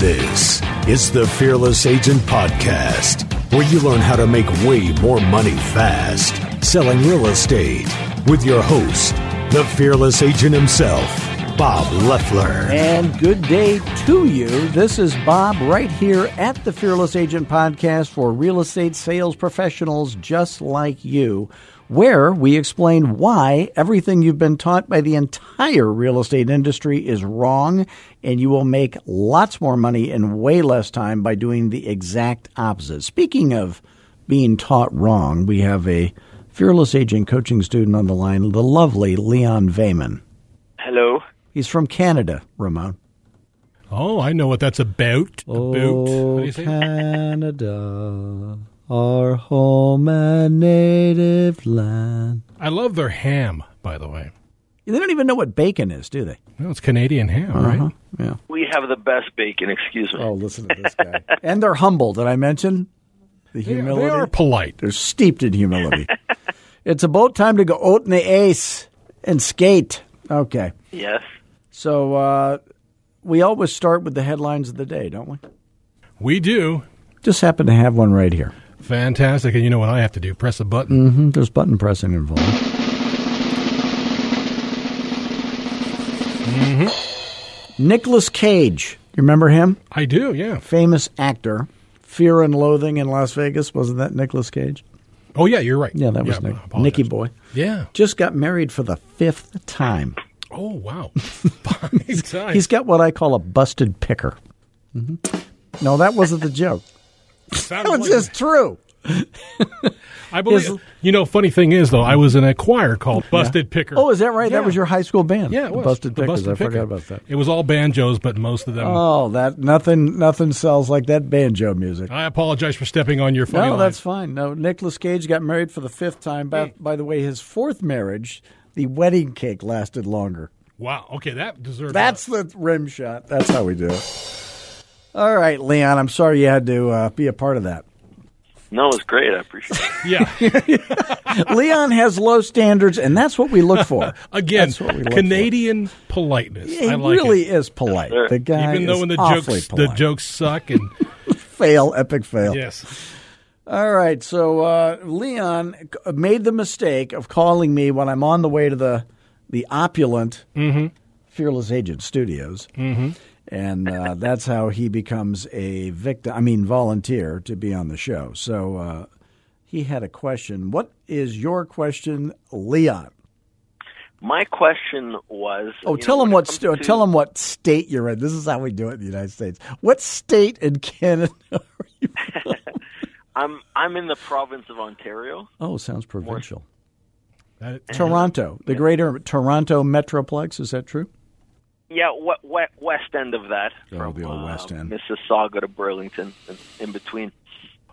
This is the Fearless Agent Podcast, where you learn how to make way more money fast selling real estate with your host, the Fearless Agent himself, Bob Leffler. And good day to you. This is Bob right here at the Fearless Agent Podcast for real estate sales professionals just like you where we explain why everything you've been taught by the entire real estate industry is wrong and you will make lots more money in way less time by doing the exact opposite. Speaking of being taught wrong, we have a fearless agent coaching student on the line, the lovely Leon Vayman. Hello. He's from Canada, Ramon. Oh, I know what that's about. Oh, About. Canada, our home and native land. I love their ham, by the way. They don't even know what bacon is, do they? Well, it's Canadian ham, Uh-huh. right? Yeah. We have the best bacon, excuse me. Oh, listen to this guy. and they're humble. Did I mention the They, humility? they are polite. They're steeped in humility. it's about time to go out in the ace and skate. Okay. Yes. So uh, we always start with the headlines of the day, don't we? We do. Just happen to have one right here. Fantastic. And you know what I have to do? Press a button. hmm There's button pressing involved. Mm-hmm. Nicolas Cage. You remember him? I do, yeah. Famous actor. Fear and Loathing in Las Vegas. Wasn't that Nicolas Cage? Oh, yeah, you're right. Yeah, that was I Nick. Nicky Boy. Yeah. Just got married for the fifth time. Oh, wow. He's got what I call a busted picker. hmm No, that wasn't the joke. That was like- just true. I believe. you know, funny thing is, though, I was in a choir called Busted Picker. Oh, is that right? Yeah. That was your high school band. Yeah, it was. Busted The Pickers. Busted I forgot about that. It was all banjos, but most of them. Oh, that nothing. Nothing sells like that banjo music. I apologize for stepping on your funny No, line. that's fine. No, Nicolas Cage got married for the fifth time. By, by the way, his fourth marriage, the wedding cake lasted longer. Wow. Okay, that deserves. That's the rim shot. That's how we do it. All right, Leon. I'm sorry you had to uh, be a part of that. No, it was great. I appreciate it. Yeah. Leon has low standards, and that's what we look for. Again, That's what we look Canadian politeness. He I like really it. is polite. Sure. The guy Even though is when the awfully jokes the jokes suck and fail, epic fail. yes. All right, so uh, Leon made the mistake of calling me when I'm on the way to the the opulent Fearless Agent Studios, mm-hmm. And uh, that's how he becomes a victim. I mean, volunteer to be on the show. So uh, he had a question. What is your question, Leon? My question was. Oh, tell know, him what st- to- tell him what state you're in. This is how we do it in the United States. What state in Canada are you? I'm I'm in the province of Ontario. Oh, sounds provincial. That- Toronto, the greater Toronto metroplex. Is that true? Yeah, we, we, west end of that. Oh, from, the old uh, West End. Mississauga to Burlington, in between.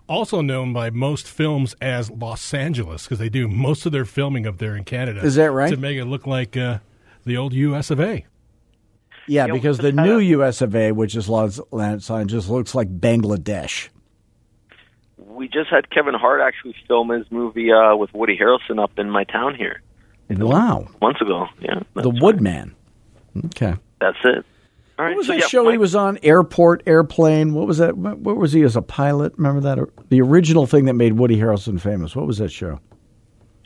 also known by most films as Los Angeles because they do most of their filming up there in Canada. Is that right? To make it look like uh, the old U.S. of A. Yeah, Yeah, because the new a- U.S. of A., which is Los Angeles, looks like Bangladesh. We just had Kevin Hart actually film his movie uh, with Woody Harrelson up in my town here Wow, months ago. Yeah, the that's- Woodman. Okay, That's it. All right. what was so that yeah, show my- he was on? Airport, airplane. What was that? What what was he as a pilot? Remember that? The original thing that made Woody Harrelson famous. What was that show?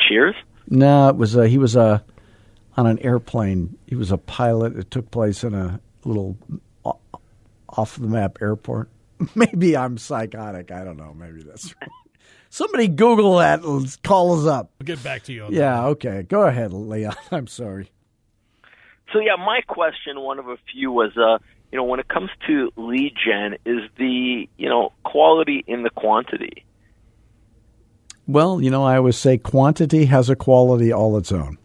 Cheers. No, it was uh, he was uh, on an airplane. He was a pilot. It took place in a little off the map airport. Maybe I'm psychotic. I don't know. Maybe that's wrong. Somebody Google that and call us up. I'll get back to you on that. Yeah, okay. Go ahead, Leon. I'm sorry. So yeah, my question, one of a few, was uh, you know, when it comes to lead gen, is the you know quality in the quantity? Well, you know, I always say quantity has a quality all its own.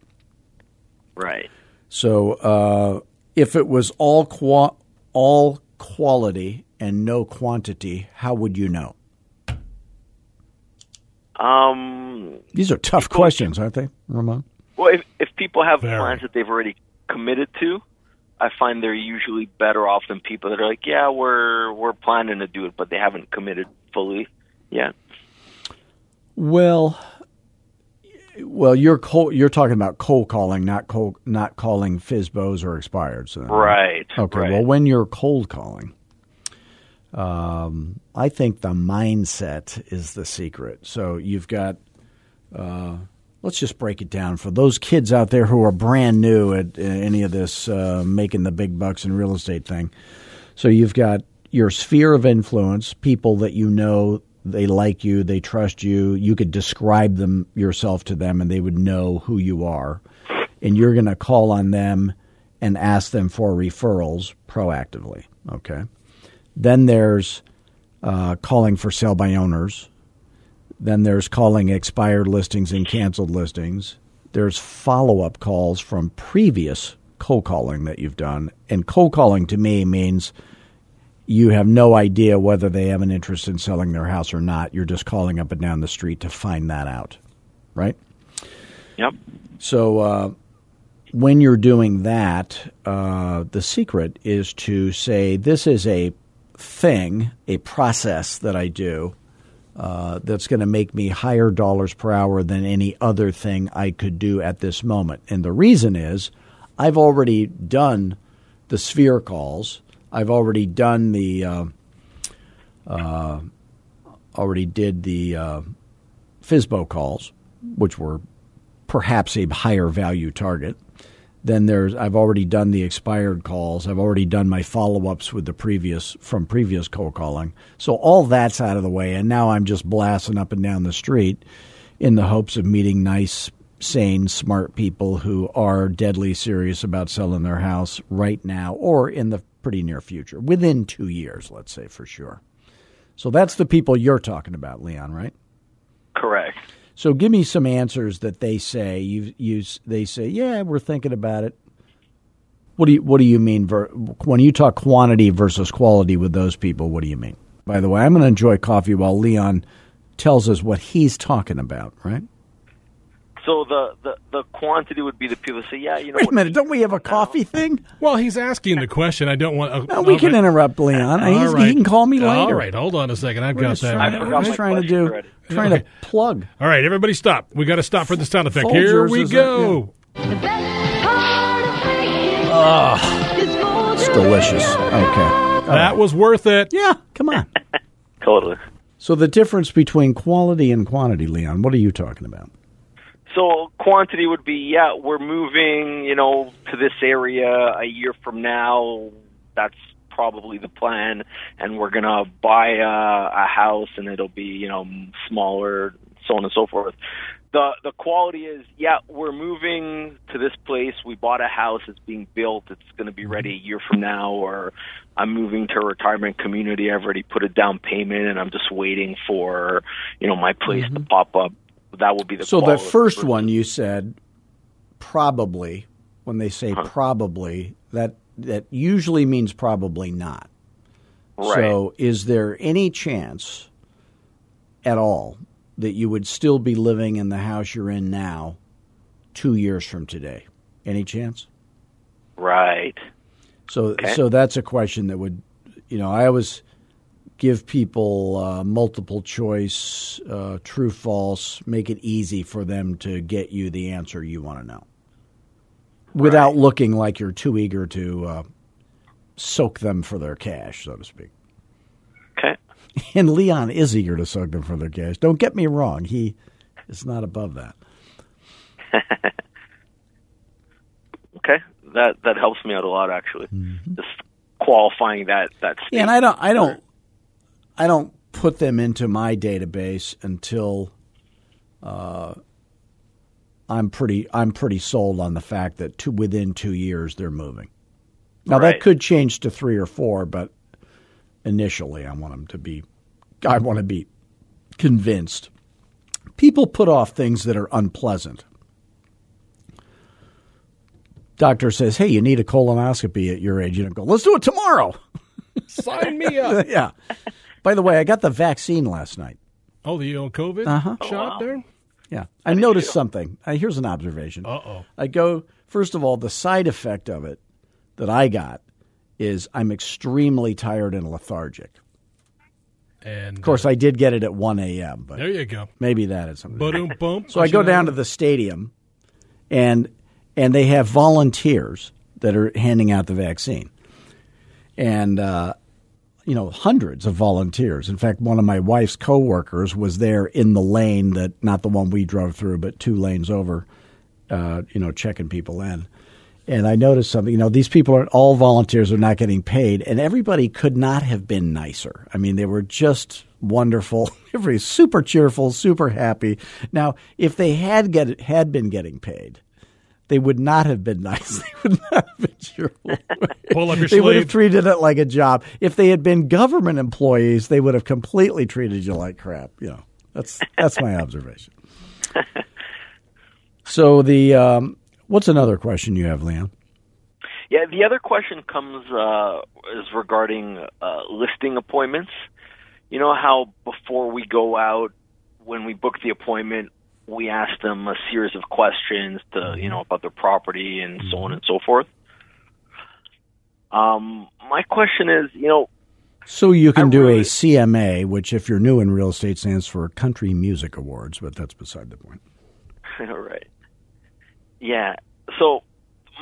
Right. So uh, if it was all qua- all quality and no quantity, how would you know? Um. These are tough People- questions, aren't they, Ramon? Well, if if people have Very. plans that they've already committed to, I find they're usually better off than people that are like, yeah, we're we're planning to do it, but they haven't committed fully yet. Well, well, you're cold, you're talking about cold calling, not cold, not calling FSBOs or expireds. then, Right. Okay. Right. Well, when you're cold calling, Um, I think the mindset is the secret. So you've got, uh, let's just break it down for those kids out there who are brand new at uh, any of this uh, making the big bucks in real estate thing. So you've got your sphere of influence, people that you know they like you, they trust you. You could describe them yourself to them, and they would know who you are. And you're going to call on them and ask them for referrals proactively. Okay. Then there's uh, calling for sale by owners. Then there's calling expired listings and canceled listings. There's follow up calls from previous cold calling that you've done. And cold calling to me means you have no idea whether they have an interest in selling their house or not. You're just calling up and down the street to find that out, right? Yep. So uh, when you're doing that, uh, the secret is to say, This is a thing, a process that I do. Uh, that's going to make me higher dollars per hour than any other thing I could do at this moment. And the reason is I've already done the sphere calls. I've already done the uh, uh, already did the uh, FSBO calls, which were perhaps a higher value target. Then there's I've already done the expired calls. I've already done my follow ups with the previous from previous cold calling. So all that's out of the way, and now I'm just blasting up and down the street in the hopes of meeting nice, sane, smart people who are deadly serious about selling their house right now or in the pretty near future, within two years, let's say for sure. So that's the people you're talking about, Leon, right? Correct. So give me some answers that they say. You, you, they say, yeah, we're thinking about it. What do you, what do you mean ver- when you talk quantity versus quality with those people? What do you mean? By the way, I'm going to enjoy coffee while Leon tells us what he's talking about. Right? So the, the, the quantity would be the people say, yeah, you know. Wait a minute, don't we have a coffee thing? Well, he's asking the question. I don't want. Uh, No, we can okay. interrupt Leon. All He's, right. He can call me later. All right, hold on a second. I've We're got that. trying, I to, forgot just my trying to question do, already. trying Okay. to plug. All right, everybody, stop. We got to stop for the sound effect. Here we is a- go. It's delicious. Okay. That was worth it. Yeah, come on. Totally. So the difference between quality and quantity, Leon, what are you talking about? So quantity would be, yeah, we're moving, you know, to this area a year from now. That's probably the plan, and we're gonna buy a, a house, and it'll be, you know, smaller, so on and so forth. The the quality is, yeah, we're moving to this place. We bought a house. It's being built. It's going to be ready a year from now, or I'm moving to a retirement community. I've already put a down payment, and I'm just waiting for, you know, my place to mm-hmm. pop up. That would be the So the first versus- one you said probably when they say probably that that usually means probably not. Right. So is there any chance at all that you would still be living in the house you're in now 2 years from today? Any chance? Right. So Okay. so that's a question that would you know, I always give people uh, multiple choice, uh, true, false, make it easy for them to get you the answer you want to know without Right. looking like you're too eager to uh, soak them for their cash, so to speak. Okay. And Leon is eager to soak them for their cash. Don't get me wrong; he is not above that. Okay. That that helps me out a lot actually. Just qualifying that that Yeah, and I don't, I don't, I don't put them into my database until uh, I'm pretty, I'm pretty sold on the fact that two, within two years they're moving. Now that could change to three or four, but initially I want them to be, I want to be convinced. People put off things that are unpleasant. Doctor says, "Hey, you need a colonoscopy at your age." You don't go, "Let's do it tomorrow." Sign me up. yeah. By the way, I got the vaccine last night. Oh, the old COVID Uh-huh. shot there? Yeah. I noticed something. Uh, here's an observation. Uh oh. I go, first of all, the side effect of it that I got is I'm extremely tired and lethargic. And Of course, I did get it at 1 a.m., but there you go. maybe that is something. Boom, boom. So I go down to the stadium, and and they have volunteers that are handing out the vaccine, and uh, you know, hundreds of volunteers. In fact, one of my wife's coworkers was there in the lane that not the one we drove through, but two lanes over, uh, you know, checking people in. And I noticed something. You know, these people are all volunteers are not getting paid, and everybody could not have been nicer. I mean, they were just wonderful. Everybody's super cheerful, super happy. Now, if they had get had been getting paid, they would not have been nice. They would not have been cheerful. Pull up your they would have treated it like a job. If they had been government employees, they would have completely treated you like crap. You know, that's that's my observation. So the um, what's another question you have, Leon? Yeah, the other question comes uh, is regarding uh, listing appointments. You know how before we go out, when we book the appointment, we ask them a series of questions to you know about their property and so on and so forth. Um, my question is, you know, So you can I do a CMA, which, if you're new in real estate, stands for Country Music Awards, but that's beside the point. All right. Yeah. So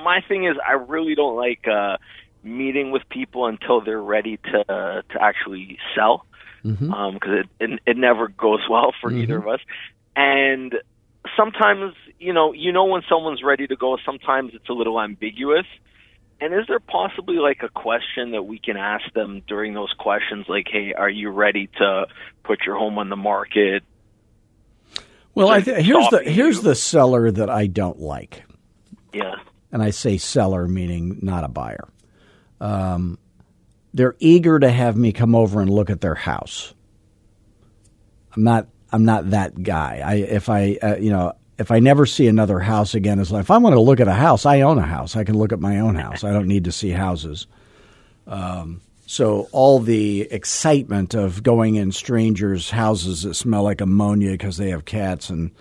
my thing is, I really don't like uh, meeting with people until they're ready to uh, to actually sell, because it, it it never goes well for either of us. And sometimes, you know, you know when someone's ready to go. Sometimes it's a little ambiguous. And is there possibly like a question that we can ask them during those questions, like, "Hey, are you ready to put your home on the market?" Well, I th- here's the here's you. the seller that I don't like. Yeah. and I say seller meaning not a buyer. Um, they're eager to have me come over and look at their house. I'm not. I'm not that guy. I if I uh, you know if I never see another house again, it's like if I want to look at a house, I own a house. I can look at my own house. I don't need to see houses. Um, so all the excitement of going in strangers' houses that smell like ammonia because they have cats and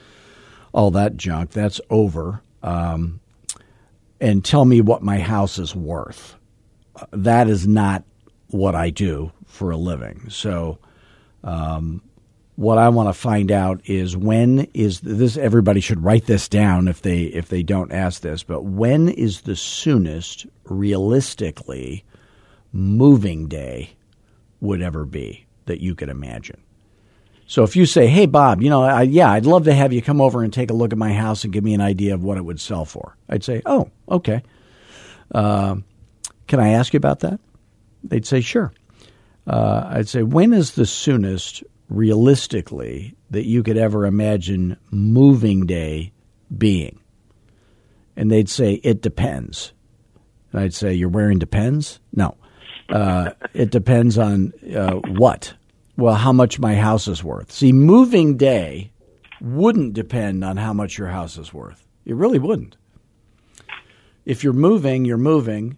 all that junk that's over. Um, and tell me what my house is worth. That is not what I do for a living. So, um, what I want to find out is when is this. Everybody should write this down if they if they don't ask this. But when is the soonest, realistically, moving day would ever be that you could imagine? So if you say, "Hey Bob, you know, I, yeah, I'd love to have you come over and take a look at my house and give me an idea of what it would sell for," I'd say, "Oh, okay. Uh, can I ask you about that?" They'd say, "Sure." Uh, I'd say, "When is the soonest, realistically, that you could ever imagine moving day being?" And they'd say, "It depends." And I'd say, "You're wearing depends?" No. Uh, it depends on uh, what. Well, how much my house is worth. See, moving day wouldn't depend on how much your house is worth. It really wouldn't. If you're moving, you're moving.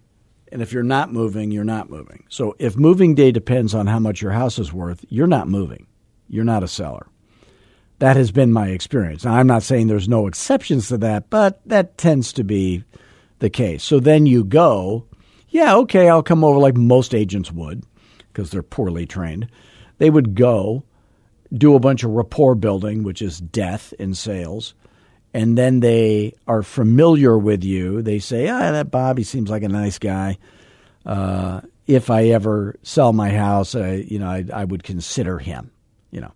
And if you're not moving, you're not moving. So if moving day depends on how much your house is worth, you're not moving. You're not a seller. That has been my experience. Now, I'm not saying there's no exceptions to that, but that tends to be the case. So then you go, yeah, okay, I'll come over like most agents would because they're poorly trained. They would go, do a bunch of rapport building, which is death in sales, and then they are familiar with you. They say, ah, that Bob, he seems like a nice guy. Uh, if I ever sell my house, I, you know, I, I would consider him, you know,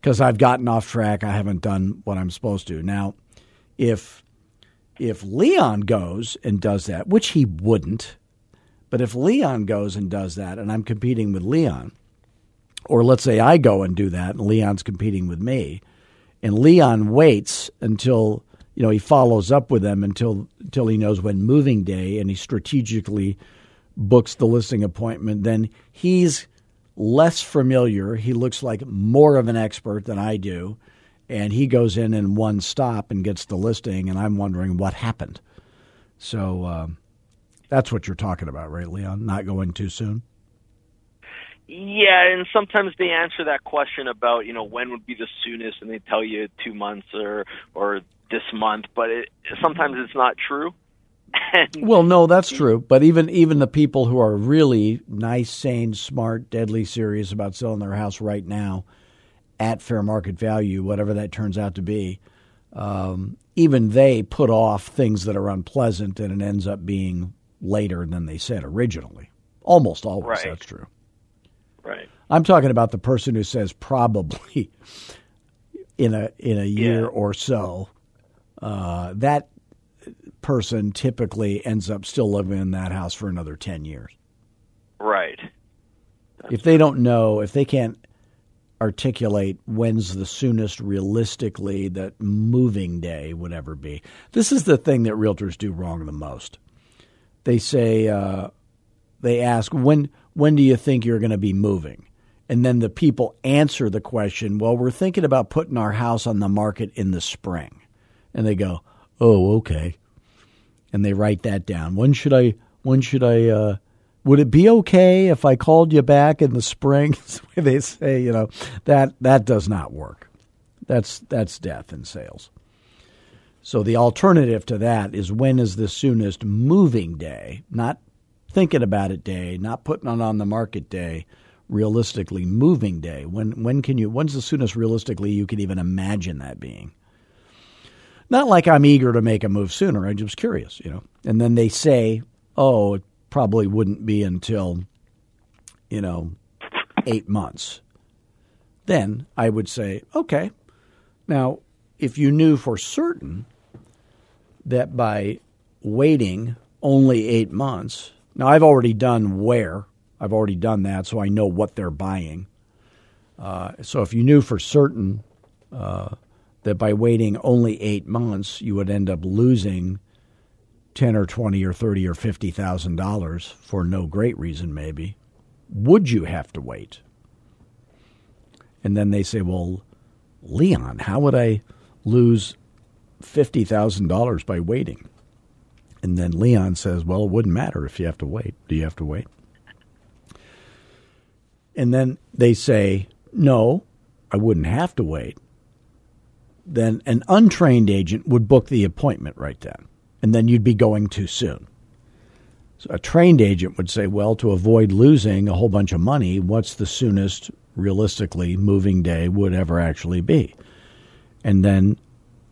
because I've gotten off track. I haven't done what I'm supposed to. Now, if if Leon goes and does that, which he wouldn't, but if Leon goes and does that, and I'm competing with Leon, or let's say I go and do that, and Leon's competing with me, and Leon waits until you know he follows up with them until until he knows when moving day, and he strategically books the listing appointment, then he's less familiar. He looks like more of an expert than I do, and he goes in in one stop and gets the listing, and I'm wondering what happened. So um, that's what you're talking about, right, Leon? Not going too soon. Yeah, and sometimes they answer that question about you know when would be the soonest, and they tell you two months or or this month, but it, sometimes it's not true. Well, no, that's true. But even even the people who are really nice, sane, smart, deadly serious about selling their house right now at fair market value, whatever that turns out to be, um, even they put off things that are unpleasant, and it ends up being later than they said originally. Almost always, Right. that's true. Right. I'm talking about the person who says probably in a in a year Yeah. or so. Uh, that person typically ends up still living in that house for another ten years. Right. if they don't know, if they can't articulate when's the soonest realistically that moving day would ever be. This is the thing that realtors do wrong the most. They say uh, they ask when when do you think you're going to be moving? And then the people answer the question, well, we're thinking about putting our house on the market in the spring. And they go, "Oh, okay." And they write that down. When should I when should I uh would it be okay if I called you back in the spring? They say, you know, that that does not work. That's that's death in sales. So the alternative to that is when is the soonest moving day, not thinking about it day, not putting it on the market day, realistically moving day. When when can you when's the soonest realistically you can even imagine that being? Not like I'm eager to make a move sooner. I'm just curious, you know. And then they say, "Oh, it probably wouldn't be until, you know, eight months." Then I would say, "Okay." Now, if you knew for certain that by waiting only eight months, now I've already done where I've already done that, so I know what they're buying. Uh, so if you knew for certain uh, that by waiting only eight months, you would end up losing ten or twenty or thirty or fifty thousand dollars for no great reason, maybe, would you have to wait? And then they say, "Well, Leon, how would I lose fifty thousand dollars by waiting?" And then Leon says, "Well, it wouldn't matter if you have to wait. Do you have to wait?" And then they say, "No, I wouldn't have to wait." Then an untrained agent would book the appointment right then, and then you'd be going too soon. So a trained agent would say, well, to avoid losing a whole bunch of money, what's the soonest, realistically, moving day would ever actually be? And then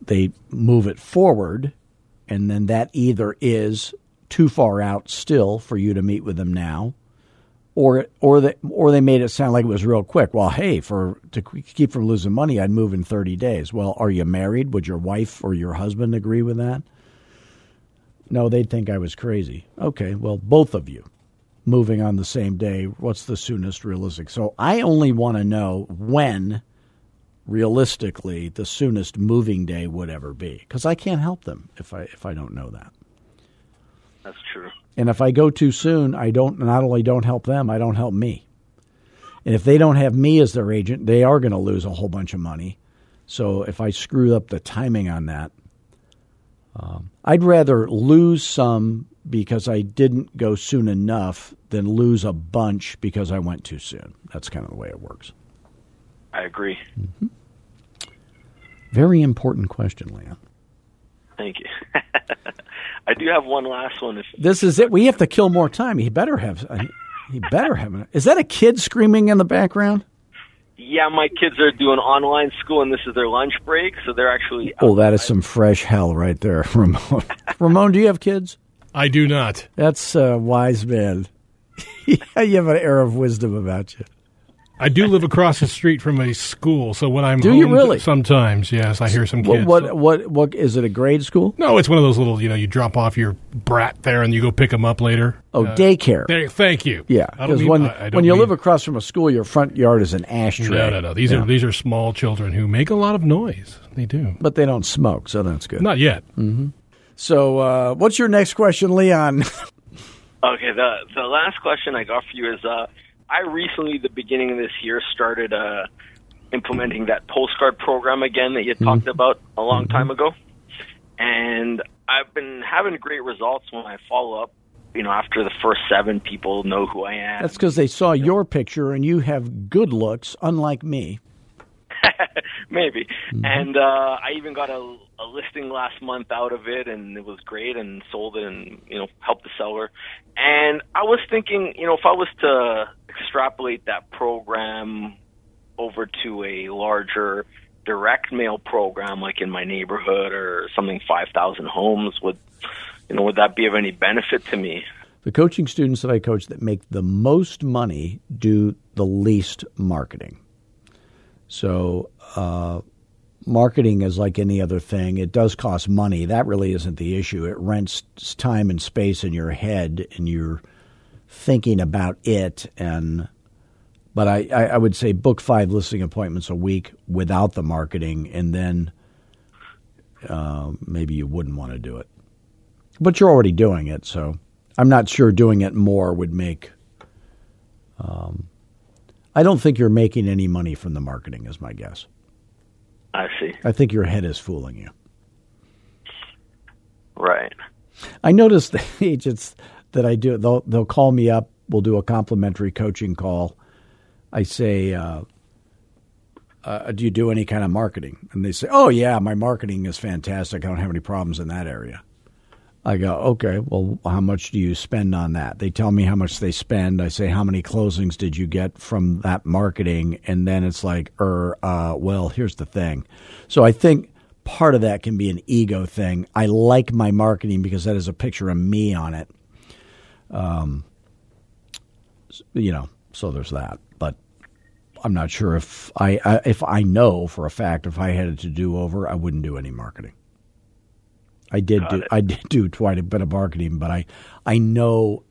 they move it forward, and then that either is too far out still for you to meet with them now, or or they or they made it sound like it was real quick. Well, hey, for to keep from losing money, I'd move in thirty days. Well, are you married? Would your wife or your husband agree with that? No, they'd think I was crazy. Okay, well, both of you moving on the same day. What's the soonest realistic? So I only want to know when, realistically, the soonest moving day would ever be, because I can't help them if I if I don't know that. That's true. And if I go too soon, I don't not only don't help them, I don't help me. And if they don't have me as their agent, they are going to lose a whole bunch of money. So if I screw up the timing on that, um, I'd rather lose some because I didn't go soon enough than lose a bunch because I went too soon. That's kind of the way it works. I agree. Very important question, Leon. Thank you. I do have one last one. If This is it. We have to kill more time. He better have. Uh, he better have. an- Is that a kid screaming in the background? yeah, my kids are doing online school and this is their lunch break, so they're actually. Oh, that is some fresh hell right there, Ramon. Ramon, do you have kids? I do not. That's a wise man. yeah, you have an air of wisdom about you. I do live across the street from a school, so when I'm Do home, you really? Sometimes, yes, I hear some What, kids. what, what, what, is it a grade school? No, it's one of those little, you know, you drop off your brat there and you go pick them up later. Oh, Uh, daycare. There, thank you. Yeah, because when, I- I when you mean- live across from a school, your front yard is an ashtray. no, no, no. These Yeah. are these are small children who make a lot of noise. They do. But they don't smoke, so that's good. Not yet. So, uh, what's your next question, Leon? Okay, the the last question I got for you is uh, I recently, the beginning of this year, started uh, implementing that postcard program again that you had talked about a long time ago, and I've been having great results when I follow up. You know, after the first seven, people know who I am. That's because they saw your picture and you have good looks, unlike me. Maybe. And uh, I even got a, a listing last month out of it, and it was great, and sold it, and you know helped the seller. And I was thinking, you know, if I was to extrapolate that program over to a larger direct mail program, like in my neighborhood or something, five thousand homes, would you know would that be of any benefit to me? The coaching students that I coach that make the most money do the least marketing. So, uh, marketing is like any other thing. It does cost money. That really isn't the issue. It rents time and space in your head, and you're thinking about it. And but I, I would say book five listing appointments a week without the marketing, and then uh, maybe you wouldn't want to do it. But you're already doing it, so I'm not sure doing it more would make. Um, I don't think you're making any money from the marketing, is my guess. I see. I think your head is fooling you. Right. I noticed the agents that I do, they'll, they'll call me up. We'll do a complimentary coaching call. I say, uh, uh, do you do any kind of marketing? And they say, oh, yeah, my marketing is fantastic. I don't have any problems in that area. I go, okay, well, how much do you spend on that? They tell me how much they spend. I say, how many closings did you get from that marketing? And then it's like, er, uh, well, here's the thing. So I think part of that can be an ego thing. I like my marketing because that is a picture of me on it. Um, you know, so there's that. But I'm not sure if I, I if I know for a fact if I had it to do over, I wouldn't do any marketing. I did Got do it. I did do quite a bit of marketing, but I I know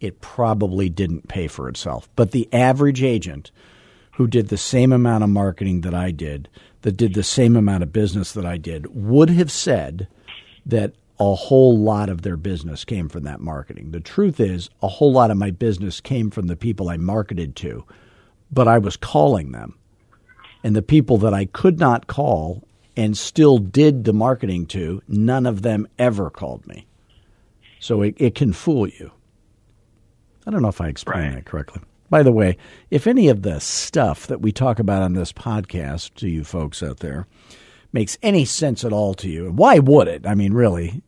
it probably didn't pay for itself. But the average agent who did the same amount of marketing that I did, that did the same amount of business that I did, would have said that a whole lot of their business came from that marketing. The truth is, a whole lot of my business came from the people I marketed to, but I was calling them. And the people that I could not call and still did the marketing to, none of them ever called me. So it, it can fool you. I don't know if I explained right. that correctly. By the way, if any of the stuff that we talk about on this podcast to you folks out there makes any sense at all to you, why would it? I mean, really.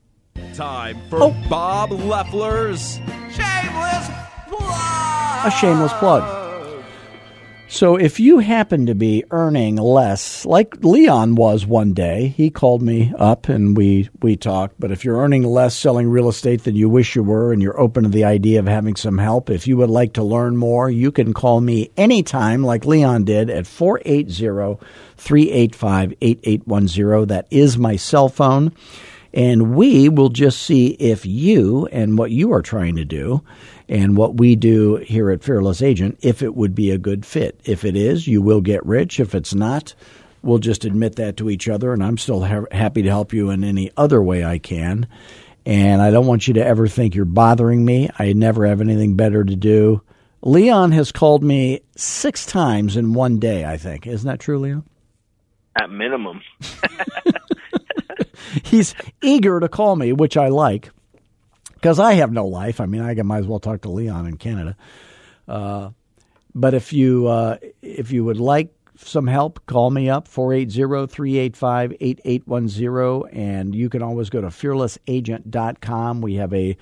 Time for oh. Bob Leffler's Shameless Plug. A shameless plug. So if you happen to be earning less, like Leon was one day, he called me up and we we talked. But if you're earning less selling real estate than you wish you were, and you're open to the idea of having some help, if you would like to learn more, you can call me anytime, like Leon did, at 480 385 8810. That is my cell phone. And we will just see if you and what you are trying to do and what we do here at Fearless Agent, if it would be a good fit. If it is, you will get rich. If it's not, we'll just admit that to each other, and I'm still ha- happy to help you in any other way I can. And I don't want you to ever think you're bothering me. I never have anything better to do. Leon has called me six times in one day, I think. Isn't that true, Leon? At minimum. He's eager to call me, which I like because I have no life. I mean, I might as well talk to Leon in Canada. Uh, but if you uh, if you would like some help, call me up 480-385-8810 and you can always go to fearlessagent.com. We have a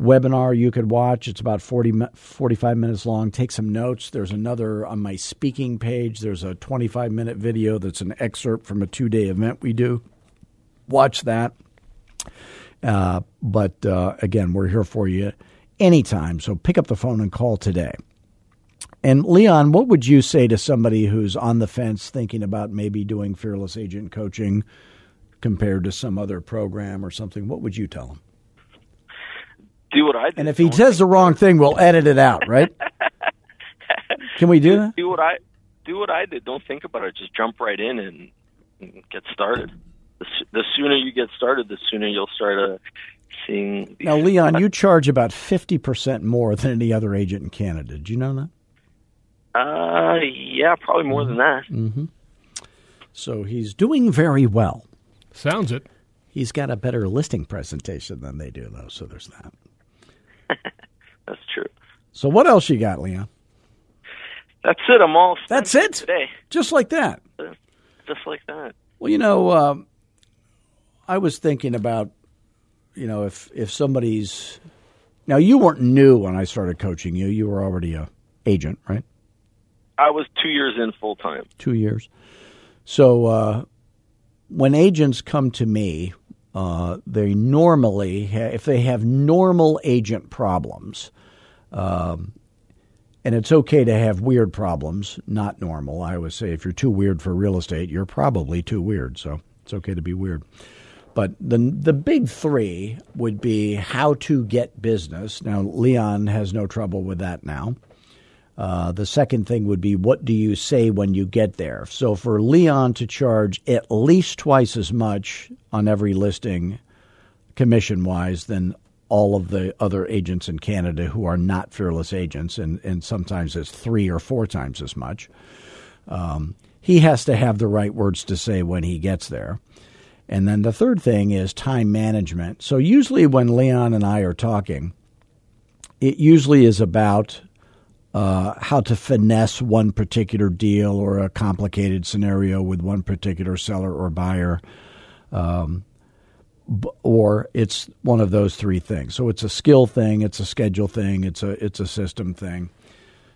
webinar you could watch. It's about 40 45 minutes long. Take some notes. There's another on my speaking page. There's a 25 minute video that's an excerpt from a 2-day event we do. Watch that. Uh, but uh, again, we're here for you anytime. So pick up the phone and call today. And Leon, what would you say to somebody who's on the fence thinking about maybe doing fearless agent coaching compared to some other program or something? What would you tell them? Do what I did. And if he says the wrong thing, we'll edit it out, right? Can we do that? Do what I do what I did. Don't think about it. Just jump right in and get started the, the sooner you get started, the sooner you'll start uh, seeing. now, Leon, you charge about fifty percent more than any other agent in Canada. Did you know that? Uh, yeah, probably more mm-hmm. than that. Mm-hmm. So he's doing very well. Sounds it. He's got a better listing presentation than they do, though. So there's that. That's true. So what else you got, Leon? That's it. I'm all. That's it. Today, just like that. Just like that. Well, you know, um, I was thinking about, you know, if if somebody's now you weren't new when I started coaching you. You were already a agent, right? I was two years in full time. Two years. So uh, when agents come to me, uh, they normally, ha- if they have normal agent problems, um, and it's okay to have weird problems, not normal. I always say if you're too weird for real estate, you're probably too weird. So it's okay to be weird. But the the big three would be how to get business. Now Leon has no trouble with that now. Uh, the second thing would be what do you say when you get there? So for Leon to charge at least twice as much on every listing, commission wise, than all of the other agents in Canada who are not fearless agents, and, and sometimes it's three or four times as much. Um, he has to have the right words to say when he gets there. And then the third thing is time management. So usually when Leon and I are talking, it usually is about uh, how to finesse one particular deal or a complicated scenario with one particular seller or buyer. Um, or it's one of those three things. So it's a skill thing, it's a schedule thing, it's a it's a system thing.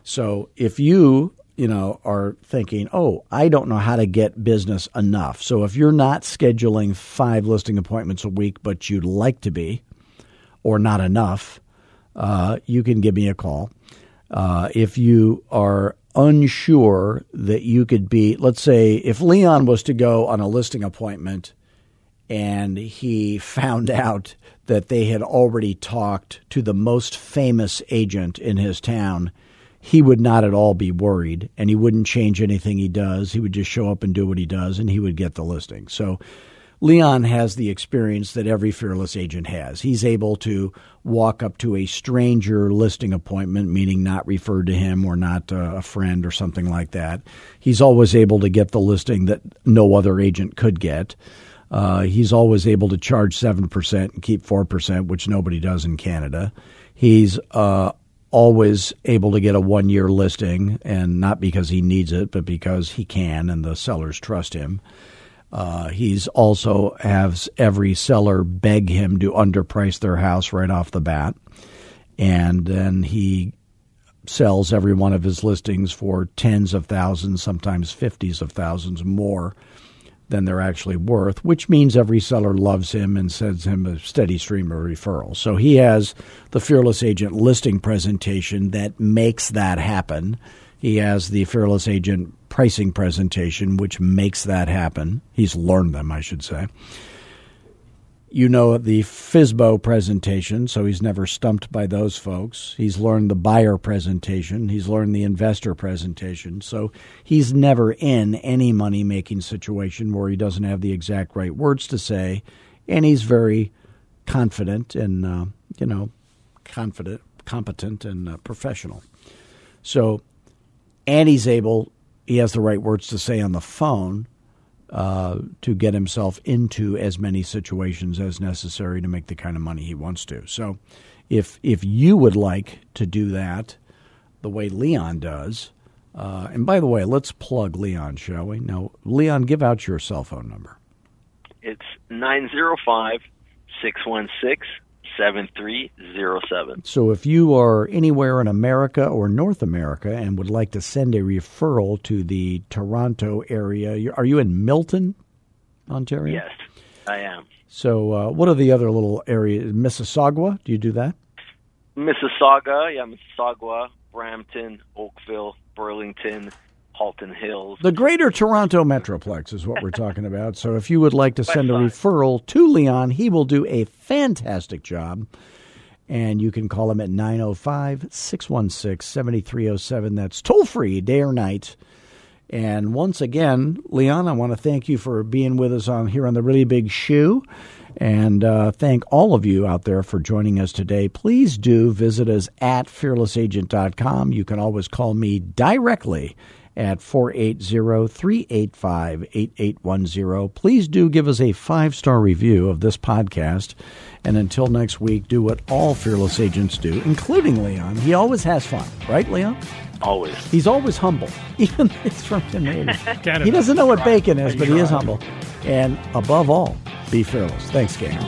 So if you you know, are thinking, oh, I don't know how to get business enough. So if you're not scheduling five listing appointments a week, but you'd like to be, or not enough, uh, you can give me a call. Uh, if you are unsure that you could be, let's say, if Leon was to go on a listing appointment and he found out that they had already talked to the most famous agent in his town he would not at all be worried and he wouldn't change anything he does. He would just show up and do what he does and he would get the listing. So Leon has the experience that every fearless agent has. He's able to walk up to a stranger listing appointment, meaning not referred to him or not uh, a friend or something like that. He's always able to get the listing that no other agent could get. Uh, he's always able to charge 7% and keep 4%, which nobody does in Canada. He's uh, always able to get a one year listing, and not because he needs it, but because he can and the sellers trust him. Uh, he's also has every seller beg him to underprice their house right off the bat, and then he sells every one of his listings for tens of thousands, sometimes fifties of thousands more than they're actually worth, which means every seller loves him and sends him a steady stream of referrals. So he has the Fearless Agent listing presentation that makes that happen. He has the Fearless Agent pricing presentation, which makes that happen. He's learned them, I should say you know the FSBO presentation, so he's never stumped by those folks. He's learned the buyer presentation, he's learned the investor presentation, so he's never in any money making situation where he doesn't have the exact right words to say, and he's very confident and uh, you know confident, competent, and uh, professional. So, and he's able, he has the right words to say on the phone uh, to get himself into as many situations as necessary to make the kind of money he wants to. So, if if you would like to do that the way Leon does, uh, and by the way, let's plug Leon, shall we? Now, Leon, give out your cell phone number. It's 905 616 7307. So if you are anywhere in America or North America and would like to send a referral to the Toronto area, are you in Milton, Ontario? Yes, I am. So uh, what are the other little areas? Mississauga, do you do that? Mississauga, yeah, Mississauga, Brampton, Oakville, Burlington, Halton Hills. The Greater Toronto Metroplex is what we're talking about. So if you would like to send a referral to Leon, he will do a fantastic job. And you can call him at 905 616 7307. That's toll free, day or night. And once again, Leon, I want to thank you for being with us on here on the Really Big Shoe. And uh, thank all of you out there for joining us today. Please do visit us at fearlessagent.com. You can always call me directly at 480-385-8810. Please do give us a five-star review of this podcast. And until next week, do what all fearless agents do, including Leon. He always has fun, right, Leon? Always. He's always humble, even he's from Canada. He doesn't know what bacon is, but he is humble. And above all, be fearless. Thanks, gang.